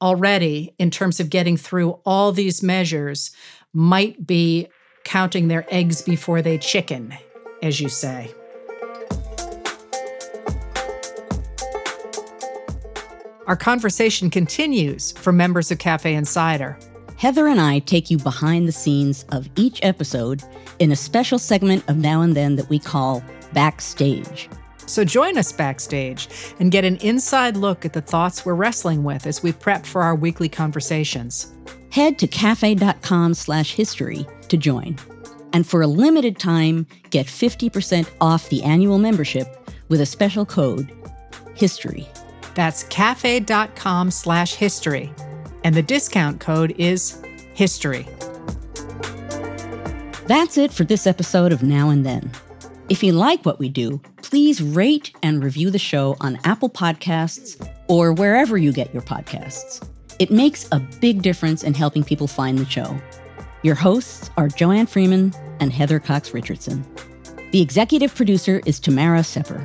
already in terms of getting through all these measures might be counting their eggs before they chicken, as you say. Our conversation continues for members of Cafe Insider. Heather and I take you behind the scenes of each episode in a special segment of Now and Then that we call Backstage. So join us backstage and get an inside look at the thoughts we're wrestling with as we prep for our weekly conversations. Head to cafe.com slash history to join. And for a limited time, get 50% off the annual membership with a special code, HISTORY. That's cafe.com slash history. And the discount code is history. That's it for this episode of Now and Then. If you like what we do, please rate and review the show on Apple Podcasts or wherever you get your podcasts. It makes a big difference in helping people find the show. Your hosts are Joanne Freeman and Heather Cox Richardson. The executive producer is Tamara Sepper.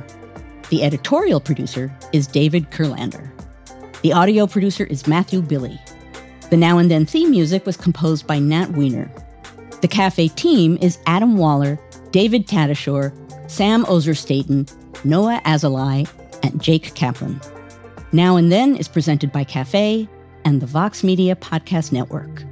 The editorial producer is David Kurlander. The audio producer is Matthew Billy. The Now and Then theme music was composed by Nat Weiner. The cafe team is Adam Waller, David Tatasciore, Sam Ozer-Staton, Noah Azalai, and Jake Kaplan. Now and Then is presented by Cafe and the Vox Media Podcast Network.